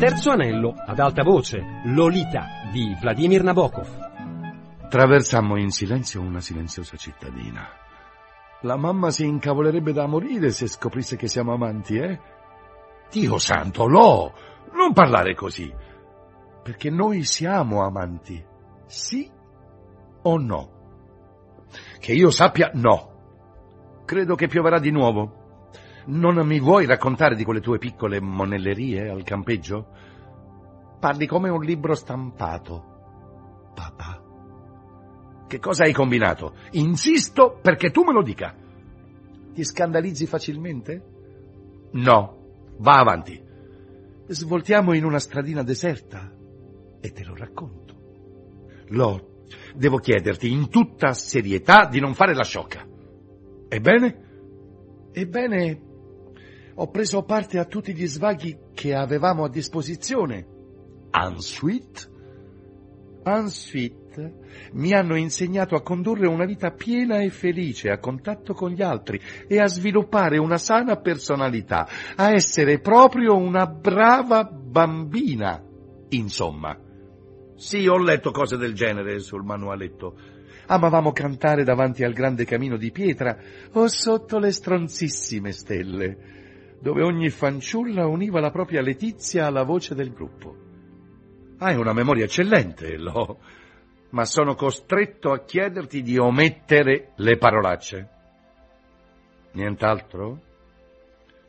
Terzo anello, ad alta voce, Lolita di Vladimir Nabokov. Traversammo in silenzio una silenziosa cittadina. La mamma si incavolerebbe da morire se scoprisse che siamo amanti, eh? Dio santo, Lo! Non parlare così! Perché noi siamo amanti. Sì o no? Che io sappia, no. Credo che pioverà di nuovo. Non mi vuoi raccontare di quelle tue piccole monellerie al campeggio? Parli come un libro stampato. Papà. Che cosa hai combinato? Insisto perché tu me lo dica. Ti scandalizzi facilmente? No. Va avanti. Svoltiamo in una stradina deserta e te lo racconto. Lo, devo chiederti in tutta serietà di non fare la sciocca. Ebbene? Ebbene, ho preso parte a tutti gli svaghi che avevamo a disposizione. Ensuite? Ensuite mi hanno insegnato a condurre una vita piena e felice, a contatto con gli altri e a sviluppare una sana personalità, a essere proprio una brava bambina. Insomma. Sì, ho letto cose del genere sul manualetto. Amavamo cantare davanti al grande camino di pietra o sotto le stronzissime stelle, dove ogni fanciulla univa la propria letizia alla voce del gruppo. Hai una memoria eccellente, Lo ma sono costretto a chiederti di omettere le parolacce. Nient'altro?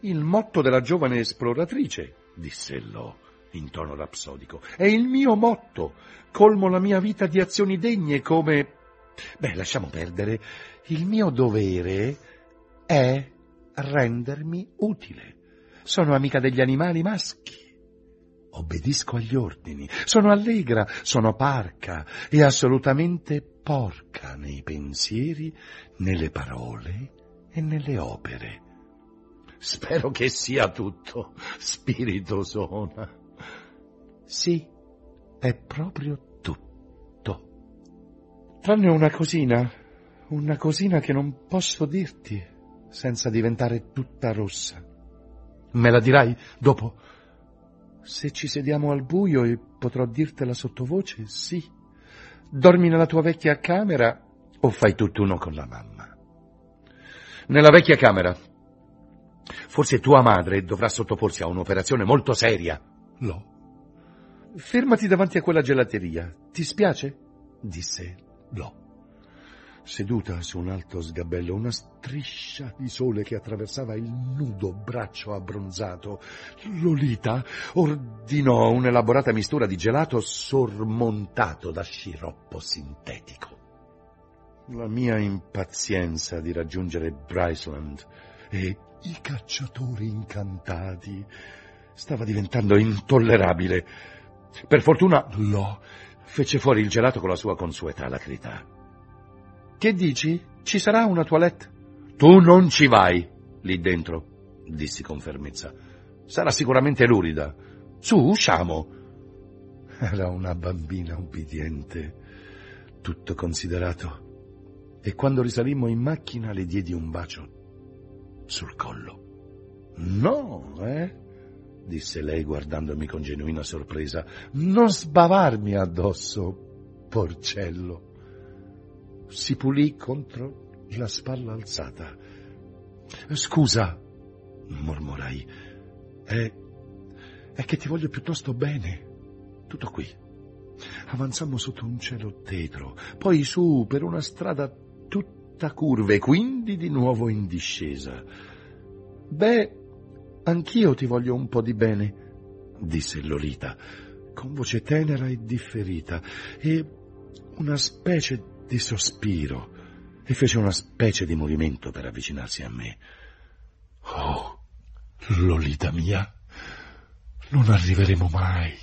Il motto della giovane esploratrice, disse Lo in tono rapsodico, è il mio motto. Colmo la mia vita di azioni degne come... Beh, lasciamo perdere. Il mio dovere è rendermi utile. Sono amica degli animali maschi Obbedisco agli ordini, sono allegra, sono parca e assolutamente porca nei pensieri, nelle parole e nelle opere. Spero che sia tutto spirito sona. Sì, è proprio tutto. Tranne una cosina, una cosina che non posso dirti senza diventare tutta rossa. Me la dirai dopo? Se ci sediamo al buio e potrò dirtela sottovoce, sì. Dormi nella tua vecchia camera o fai tutt'uno con la mamma? Nella vecchia camera. Forse tua madre dovrà sottoporsi a un'operazione molto seria. No. Fermati davanti a quella gelateria. Ti spiace? disse No seduta su un alto sgabello, una striscia di sole che attraversava il nudo braccio abbronzato. Lolita ordinò un'elaborata mistura di gelato sormontato da sciroppo sintetico. La mia impazienza di raggiungere Bryceland e i cacciatori incantati stava diventando intollerabile. Per fortuna Lo fece fuori il gelato con la sua consueta alacrità. Che dici? Ci sarà una toilette? Tu non ci vai lì dentro, dissi con fermezza. Sarà sicuramente lurida. Su, usciamo. Era una bambina ubbidiente, tutto considerato. E quando risalimmo in macchina le diedi un bacio sul collo. No, eh? disse lei guardandomi con genuina sorpresa. Non sbavarmi addosso, porcello si pulì contro la spalla alzata. Scusa, mormorai, è, è che ti voglio piuttosto bene. Tutto qui. Avanzammo sotto un cielo tetro, poi su per una strada tutta curve, quindi di nuovo in discesa. Beh, anch'io ti voglio un po' di bene, disse Lolita, con voce tenera e differita, e una specie di sospiro e fece una specie di movimento per avvicinarsi a me. Oh, Lolita mia, non arriveremo mai.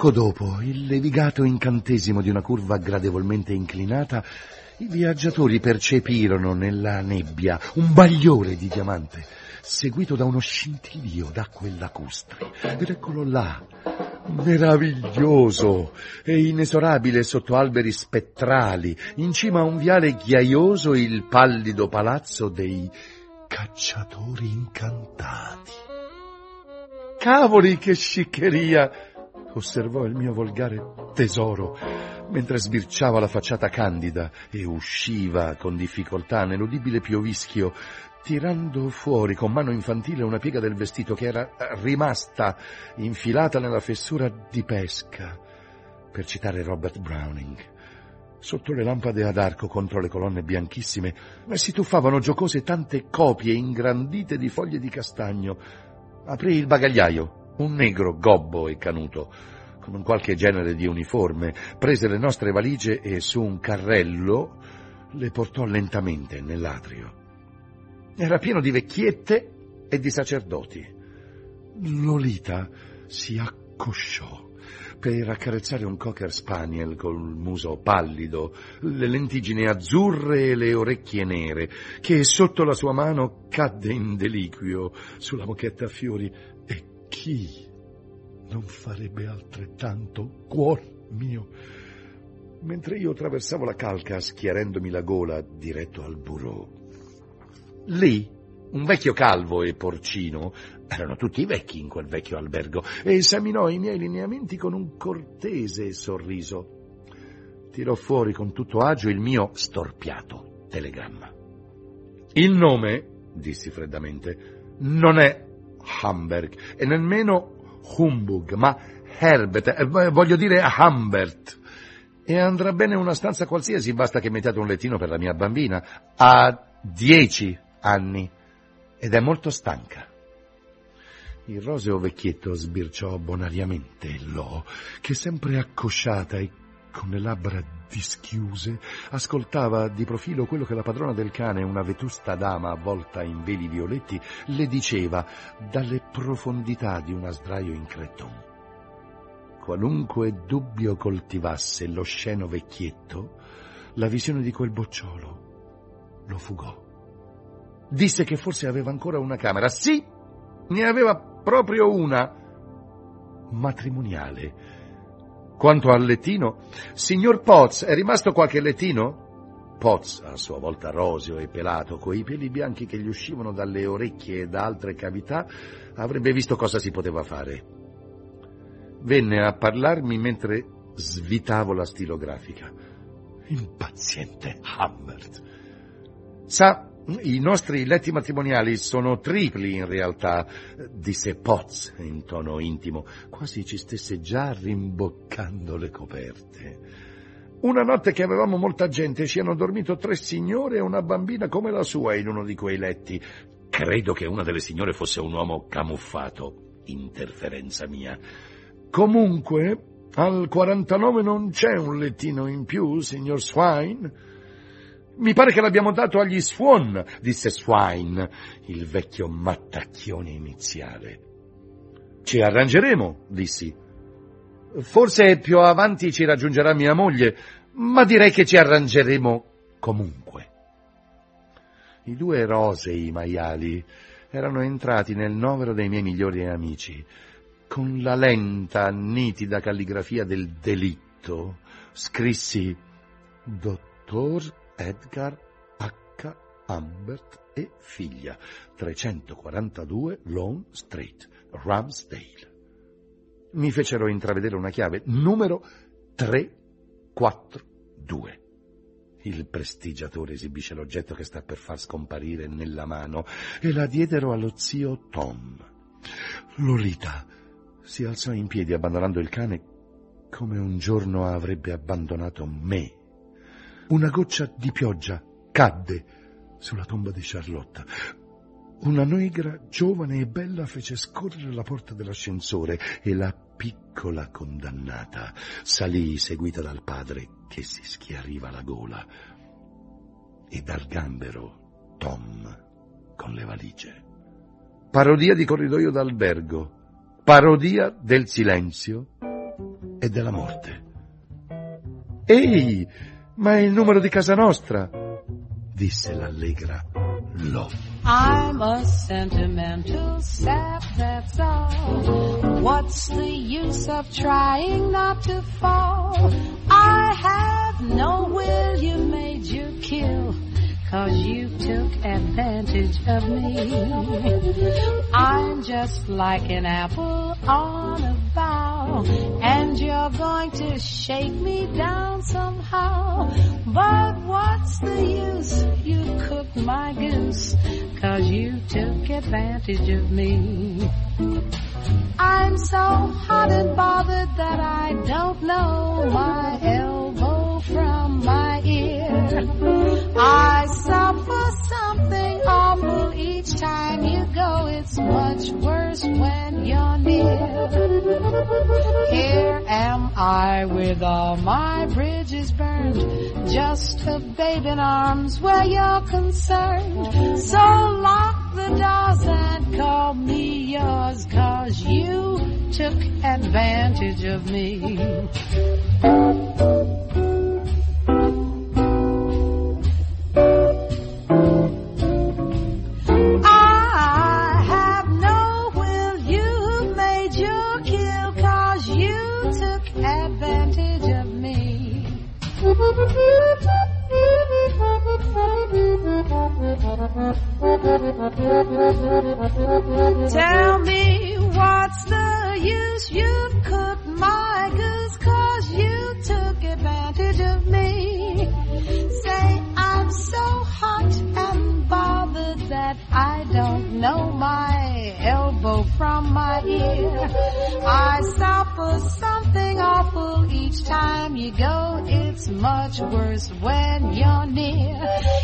Poco dopo, il levigato incantesimo di una curva gradevolmente inclinata, i viaggiatori percepirono nella nebbia un bagliore di diamante, seguito da uno scintillio d'acque lacustri. Ed eccolo là, meraviglioso e inesorabile sotto alberi spettrali, in cima a un viale ghiaioso il pallido palazzo dei cacciatori incantati. Cavoli, che sciccheria! Osservò il mio volgare tesoro mentre sbirciava la facciata candida e usciva con difficoltà nell'udibile piovischio tirando fuori con mano infantile una piega del vestito che era rimasta infilata nella fessura di pesca, per citare Robert Browning. Sotto le lampade ad arco contro le colonne bianchissime si tuffavano giocose tante copie ingrandite di foglie di castagno. Aprì il bagagliaio, un negro gobbo e canuto, con un qualche genere di uniforme, prese le nostre valigie e su un carrello le portò lentamente nell'atrio. Era pieno di vecchiette e di sacerdoti. Lolita si accosciò per accarezzare un cocker spaniel col muso pallido, le lentiggini azzurre e le orecchie nere, che sotto la sua mano cadde in deliquio sulla mochetta a fiori. Chi non farebbe altrettanto, cuor mio? Mentre io attraversavo la calca schiarendomi la gola diretto al burò. Lì, un vecchio calvo e porcino, erano tutti vecchi in quel vecchio albergo, e esaminò i miei lineamenti con un cortese sorriso. Tirò fuori con tutto agio il mio storpiato telegramma. Il nome, dissi freddamente, non è Hamburg e nemmeno Humbug, ma Herbert, eh, voglio dire Humbert. E andrà bene una stanza qualsiasi, basta che mettiate un lettino per la mia bambina. Ha dieci anni ed è molto stanca. Il roseo vecchietto sbirciò bonariamente Lo, che sempre accosciata e con le labbra dischiuse, ascoltava di profilo quello che la padrona del cane, una vetusta dama avvolta in veli violetti, le diceva dalle profondità di una sdraio in creton. Qualunque dubbio coltivasse lo sceno vecchietto, la visione di quel bocciolo lo fugò disse che forse aveva ancora una camera. Sì, ne aveva proprio una matrimoniale. Quanto al lettino, signor Potts, è rimasto qualche lettino? Potts, a sua volta roseo e pelato, coi peli bianchi che gli uscivano dalle orecchie e da altre cavità, avrebbe visto cosa si poteva fare. Venne a parlarmi mentre svitavo la stilografica. Impaziente Humbert. Sa, i nostri letti matrimoniali sono tripli in realtà, disse Potts in tono intimo, quasi ci stesse già rimboccando le coperte. Una notte che avevamo molta gente ci hanno dormito tre signore e una bambina come la sua in uno di quei letti. Credo che una delle signore fosse un uomo camuffato. Interferenza mia. Comunque, al 49 non c'è un lettino in più, signor Swine? Mi pare che l'abbiamo dato agli Swan, disse Swine, il vecchio mattacchione iniziale. Ci arrangeremo, dissi. Forse più avanti ci raggiungerà mia moglie, ma direi che ci arrangeremo comunque. I due rosei maiali erano entrati nel novero dei miei migliori amici. Con la lenta, nitida calligrafia del delitto scrissi Dottor Edgar H. Humbert e figlia, 342 Lawn Street, Ramsdale. Mi fecero intravedere una chiave, numero 342. Il prestigiatore esibisce l'oggetto che sta per far scomparire nella mano e la diedero allo zio Tom. Lolita si alzò in piedi abbandonando il cane come un giorno avrebbe abbandonato me una goccia di pioggia cadde sulla tomba di Charlotte. Una negra giovane e bella fece scorrere la porta dell'ascensore e la piccola condannata salì seguita dal padre che si schiariva la gola e dal gambero Tom con le valigie. Parodia di corridoio d'albergo, parodia del silenzio e della morte. Ehi, ma è il numero di casa nostra, disse l'allegra Lo. I'm a sentimental sap, that's all. What's the use of trying not to fall? I have no will, you made your kill. Cause you took advantage of me. I'm just like an apple on a bough, and you're going to shake me down somehow. But what's the use? You cooked my goose, cause you took advantage of me. I'm so hot and bothered that I don't know my elbow from my. I suffer something awful each time you go. It's much worse when you're near. Here am I with all my bridges burned. Just a babe in arms where you're concerned. So lock the doors and call me yours cause you took advantage of me. Tell me what's the use? You that I don't know my elbow from my ear. I suffer something awful each time you go. It's much worse when you're near.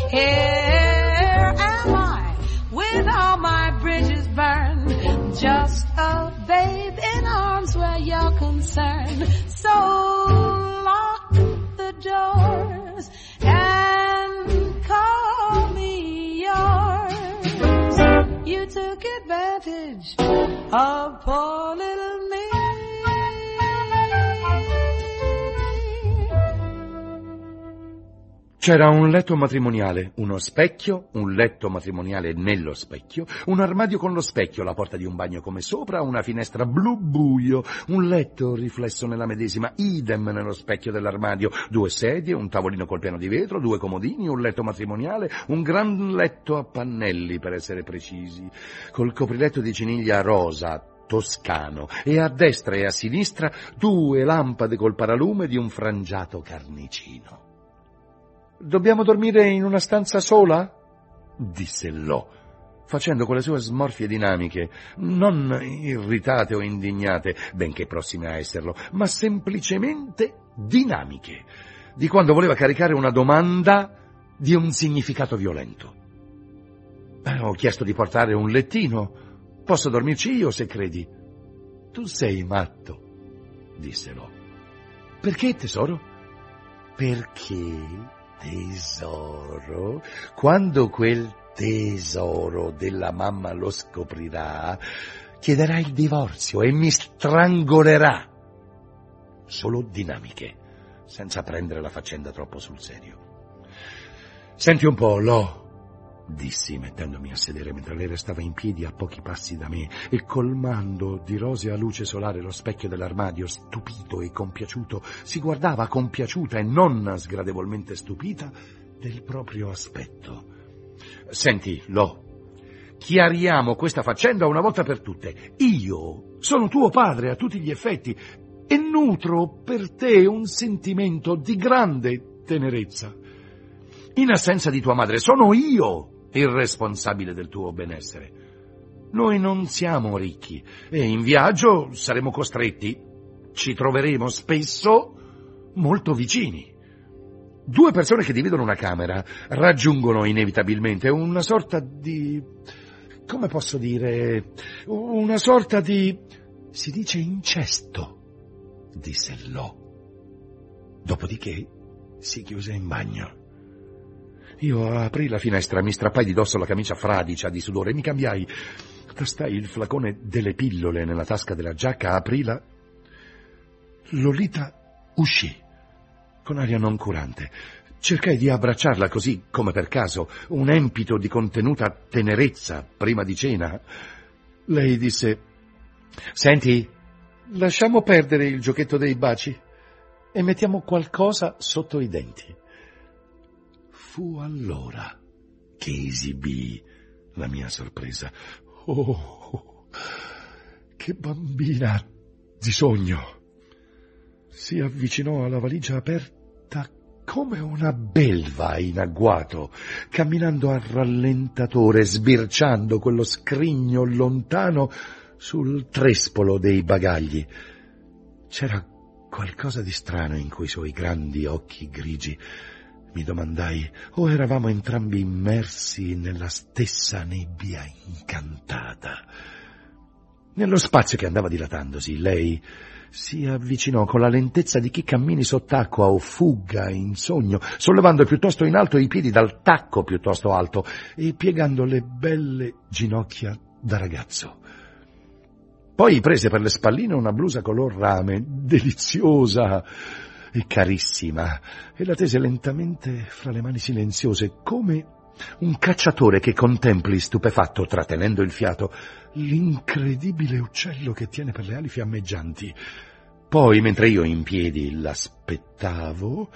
Here am I with all my bridges burned. Just a babe in arms where you're concerned. So lock the doors and took advantage of poor little C'era un letto matrimoniale, uno specchio, un letto matrimoniale nello specchio, un armadio con lo specchio, la porta di un bagno come sopra, una finestra blu buio, un letto riflesso nella medesima, idem nello specchio dell'armadio, due sedie, un tavolino col piano di vetro, due comodini, un letto matrimoniale, un gran letto a pannelli per essere precisi, col copriletto di ciniglia rosa, toscano, e a destra e a sinistra due lampade col paralume di un frangiato carnicino. Dobbiamo dormire in una stanza sola? disse Lo, facendo con le sue smorfie dinamiche, non irritate o indignate, benché prossime a esserlo, ma semplicemente dinamiche, di quando voleva caricare una domanda di un significato violento. Eh, ho chiesto di portare un lettino. Posso dormirci io, se credi. Tu sei matto, disse Lo. Perché, tesoro? Perché tesoro, quando quel tesoro della mamma lo scoprirà, chiederà il divorzio e mi strangolerà. Solo dinamiche, senza prendere la faccenda troppo sul serio. Senti un po', Lo, dissi mettendomi a sedere mentre lei restava in piedi a pochi passi da me e colmando di rosea luce solare lo specchio dell'armadio, stupito e compiaciuto, si guardava compiaciuta e non sgradevolmente stupita del proprio aspetto. Senti, Lo, chiariamo questa faccenda una volta per tutte. Io sono tuo padre a tutti gli effetti e nutro per te un sentimento di grande tenerezza. In assenza di tua madre sono io il responsabile del tuo benessere. Noi non siamo ricchi e in viaggio saremo costretti, ci troveremo spesso molto vicini. Due persone che dividono una camera raggiungono inevitabilmente una sorta di... come posso dire? Una sorta di... si dice incesto, disse Lo. Dopodiché si chiuse in bagno. Io aprì la finestra, mi strappai di dosso la camicia fradicia di sudore mi cambiai. Tastai il flacone delle pillole nella tasca della giacca, aprila. Lolita uscì con aria noncurante. Cercai di abbracciarla così, come per caso, un empito di contenuta tenerezza prima di cena. Lei disse, Senti, lasciamo perdere il giochetto dei baci e mettiamo qualcosa sotto i denti. Fu allora che esibii la mia sorpresa. Oh, che bambina di sogno! Si avvicinò alla valigia aperta come una belva in agguato, camminando a rallentatore, sbirciando quello scrigno lontano sul trespolo dei bagagli. C'era qualcosa di strano in quei suoi grandi occhi grigi. Mi domandai, o eravamo entrambi immersi nella stessa nebbia incantata. Nello spazio che andava dilatandosi, lei si avvicinò con la lentezza di chi cammini sott'acqua o fugga in sogno, sollevando piuttosto in alto i piedi dal tacco piuttosto alto e piegando le belle ginocchia da ragazzo. Poi prese per le spalline una blusa color rame, deliziosa e carissima, e la tese lentamente fra le mani silenziose, come un cacciatore che contempli stupefatto, trattenendo il fiato, l'incredibile uccello che tiene per le ali fiammeggianti. Poi, mentre io in piedi l'aspettavo,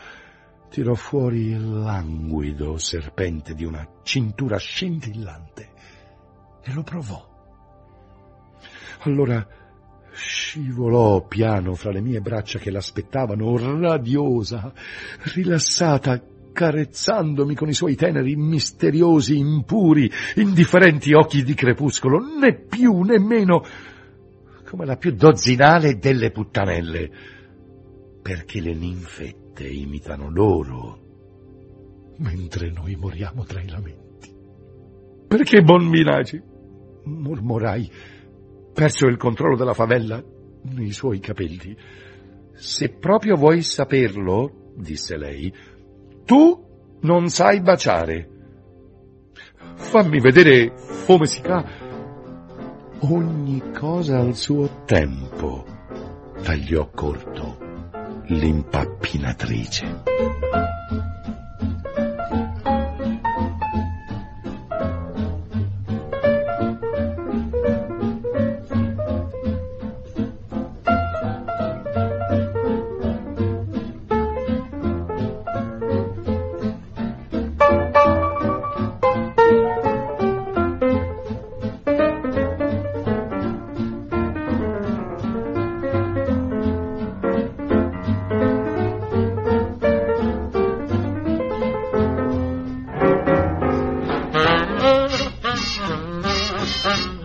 tirò fuori il languido serpente di una cintura scintillante e lo provò. Allora scivolò piano fra le mie braccia che l'aspettavano, radiosa, rilassata, carezzandomi con i suoi teneri, misteriosi, impuri, indifferenti occhi di crepuscolo, né più né meno come la più dozzinale delle puttanelle, perché le ninfette imitano loro, mentre noi moriamo tra i lamenti. Perché Bonminaci? mormorai, perso il controllo della favella nei suoi capelli. Se proprio vuoi saperlo, disse lei, tu non sai baciare. Fammi vedere come si fa. Ogni cosa al suo tempo, tagliò corto l'impappinatrice. Thank you.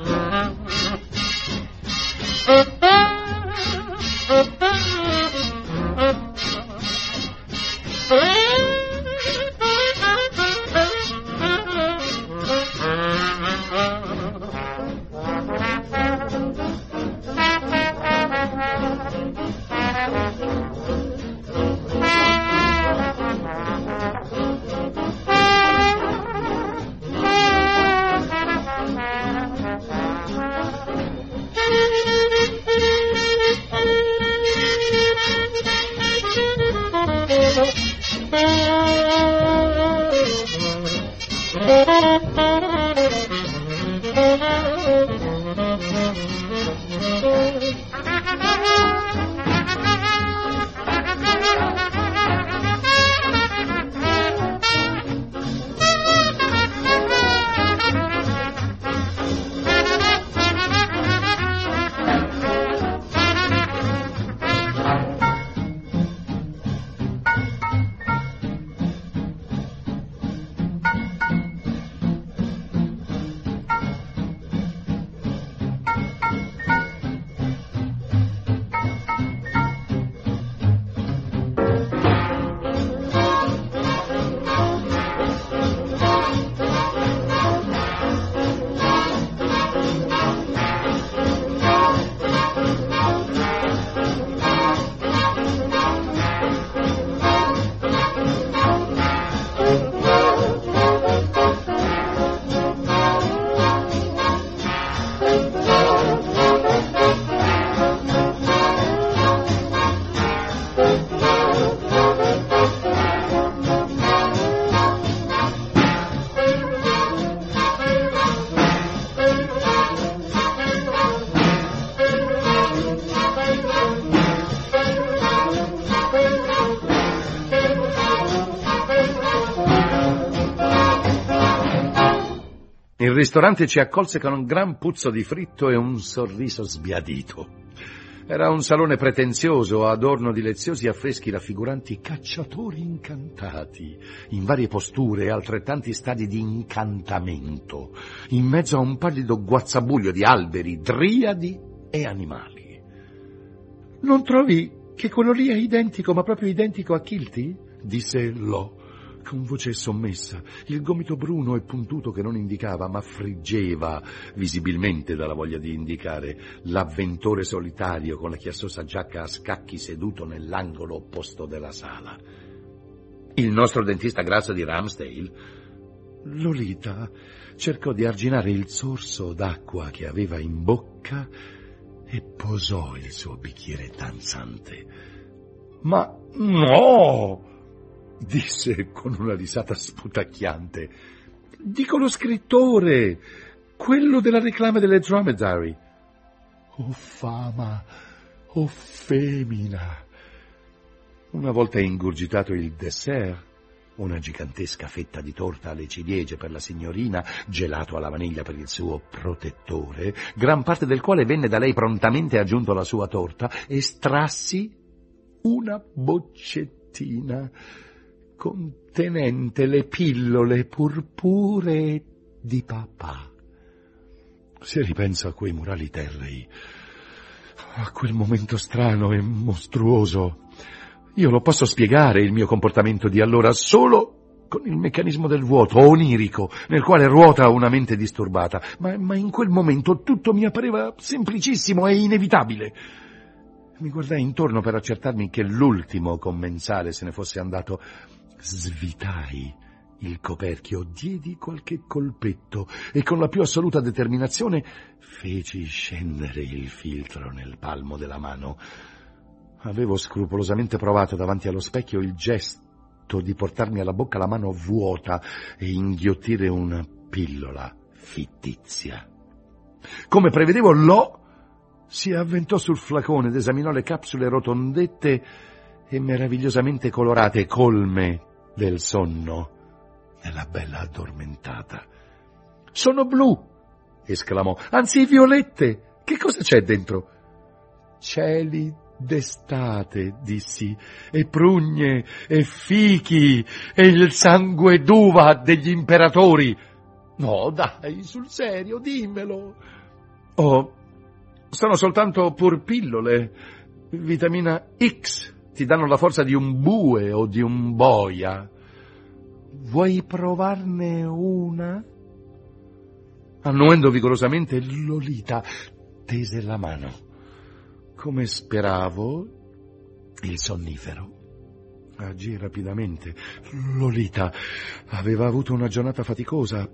Ristorante ci accolse con un gran puzzo di fritto e un sorriso sbiadito. Era un salone pretenzioso, adorno di leziosi affreschi raffiguranti cacciatori incantati, in varie posture e altrettanti stadi di incantamento, in mezzo a un pallido guazzabuglio di alberi, driadi e animali. Non trovi che quello lì è identico, ma proprio identico a Kilty? disse Lo con voce sommessa, il gomito bruno e puntuto che non indicava, ma friggeva visibilmente dalla voglia di indicare, l'avventore solitario con la chiassosa giacca a scacchi seduto nell'angolo opposto della sala. Il nostro dentista grasso di Ramsdale, Lolita, cercò di arginare il sorso d'acqua che aveva in bocca e posò il suo bicchiere danzante. Ma no! Disse con una risata sputacchiante. Dico lo scrittore, quello della reclama delle dromedary. Oh fama, oh femmina. Una volta ingurgitato il dessert, una gigantesca fetta di torta alle ciliegie per la signorina, gelato alla vaniglia per il suo protettore, gran parte del quale venne da lei prontamente aggiunto alla sua torta, estrassi una boccettina contenente le pillole purpuree di papà. Se ripenso a quei murali terrei, a quel momento strano e mostruoso, io lo posso spiegare il mio comportamento di allora solo con il meccanismo del vuoto onirico nel quale ruota una mente disturbata, ma, ma in quel momento tutto mi appareva semplicissimo e inevitabile. Mi guardai intorno per accertarmi che l'ultimo commensale se ne fosse andato Svitai il coperchio, diedi qualche colpetto e con la più assoluta determinazione feci scendere il filtro nel palmo della mano. Avevo scrupolosamente provato davanti allo specchio il gesto di portarmi alla bocca la mano vuota e inghiottire una pillola fittizia. Come prevedevo, Lo si avventò sul flacone ed esaminò le capsule rotondette e meravigliosamente colorate, colme del sonno della bella addormentata. Sono blu, esclamò, anzi violette. Che cosa c'è dentro? Cieli d'estate, dissi, e prugne, e fichi, e il sangue d'uva degli imperatori. No, dai, sul serio, dimmelo. Oh, sono soltanto pur pillole, vitamina X ti danno la forza di un bue o di un boia. Vuoi provarne una? Annuendo vigorosamente, Lolita tese la mano. Come speravo, il sonnifero agì rapidamente. Lolita aveva avuto una giornata faticosa.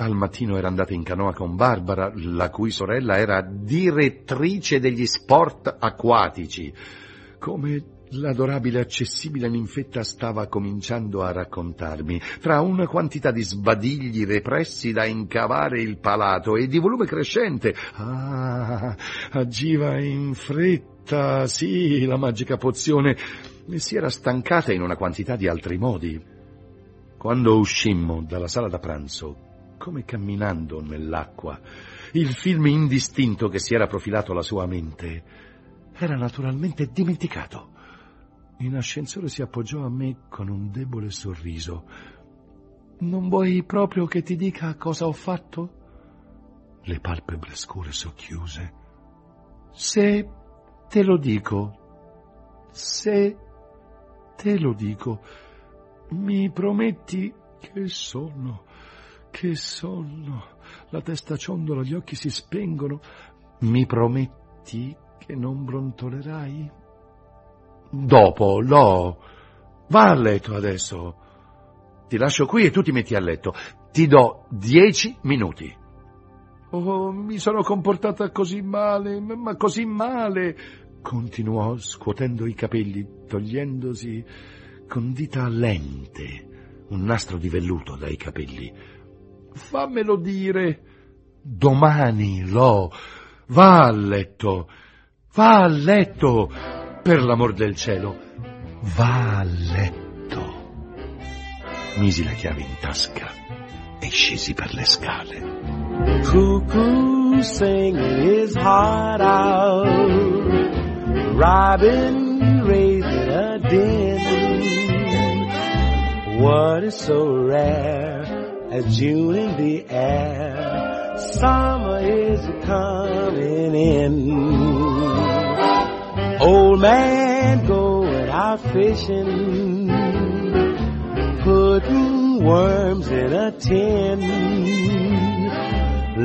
Al mattino era andata in canoa con Barbara, la cui sorella era direttrice degli sport acquatici. Come L'adorabile accessibile ninfetta stava cominciando a raccontarmi, tra una quantità di sbadigli repressi da incavare il palato e di volume crescente. Ah, agiva in fretta, sì, la magica pozione, e si era stancata in una quantità di altri modi. Quando uscimmo dalla sala da pranzo, come camminando nell'acqua, il film indistinto che si era profilato alla sua mente era naturalmente dimenticato. In ascensore si appoggiò a me con un debole sorriso. Non vuoi proprio che ti dica cosa ho fatto? Le palpebre scure socchiuse. Se te lo dico, se te lo dico, mi prometti che sonno, che sonno. La testa ciondola, gli occhi si spengono. Mi prometti che non brontolerai? Dopo, Lo. Va a letto adesso. Ti lascio qui e tu ti metti a letto. Ti do dieci minuti. Oh, mi sono comportata così male, ma così male, continuò scuotendo i capelli, togliendosi con dita lente un nastro di velluto dai capelli. Fammelo dire. Domani, Lo. Va a letto. Va a letto per l'amor del cielo, va a letto. Misi la chiave in tasca e scesi per le scale. Cuckoo singing his heart out. Robin raising a din. What is so rare as June in the air? Summer is coming in. Old man going out fishing, putting worms in a tin.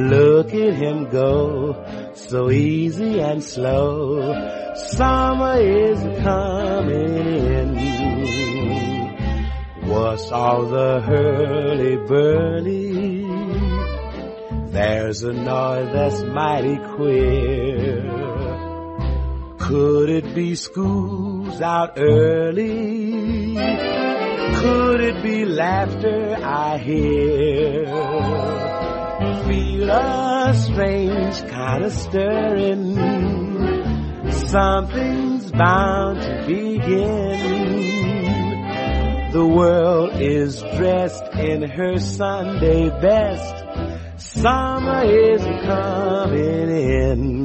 Look at him go, so easy and slow. Summer is coming in. What's all the hurly-burly? There's a noise that's mighty queer. Could it be school's out early? Could it be laughter I hear? Feel a strange kind of stirring. Something's bound to begin. The world is dressed in her Sunday best. Summer is coming in.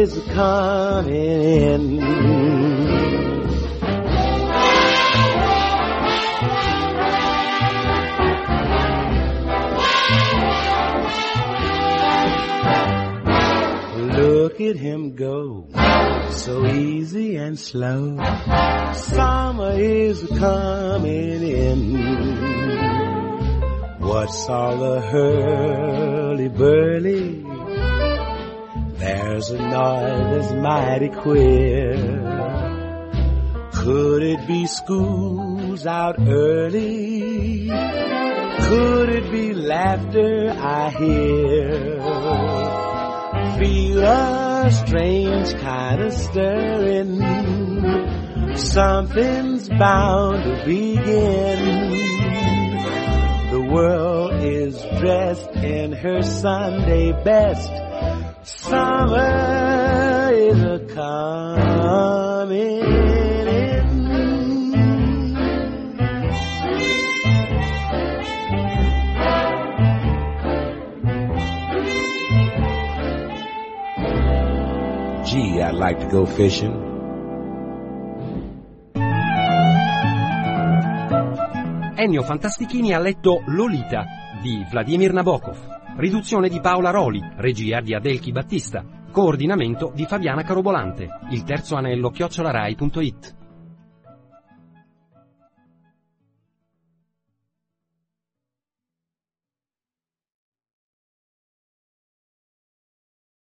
Is coming in. Look at him go, so easy and slow. Summer is coming in. What's all the hurly-burly? There's a noise that's mighty queer. Could it be school's out early? Could it be laughter I hear? Feel a strange kind of stirring. Something's bound to begin. The world is dressed in her Sunday best. Summer is a coming in. Gee, I'd like to go fishing. Ennio Fantastichini ha letto Lolita di Vladimir Nabokov, riduzione di Paola Roli, regia di Adelchi Battista, coordinamento di Fabiana Carobolante, il terzo anello chiocciolarai.it.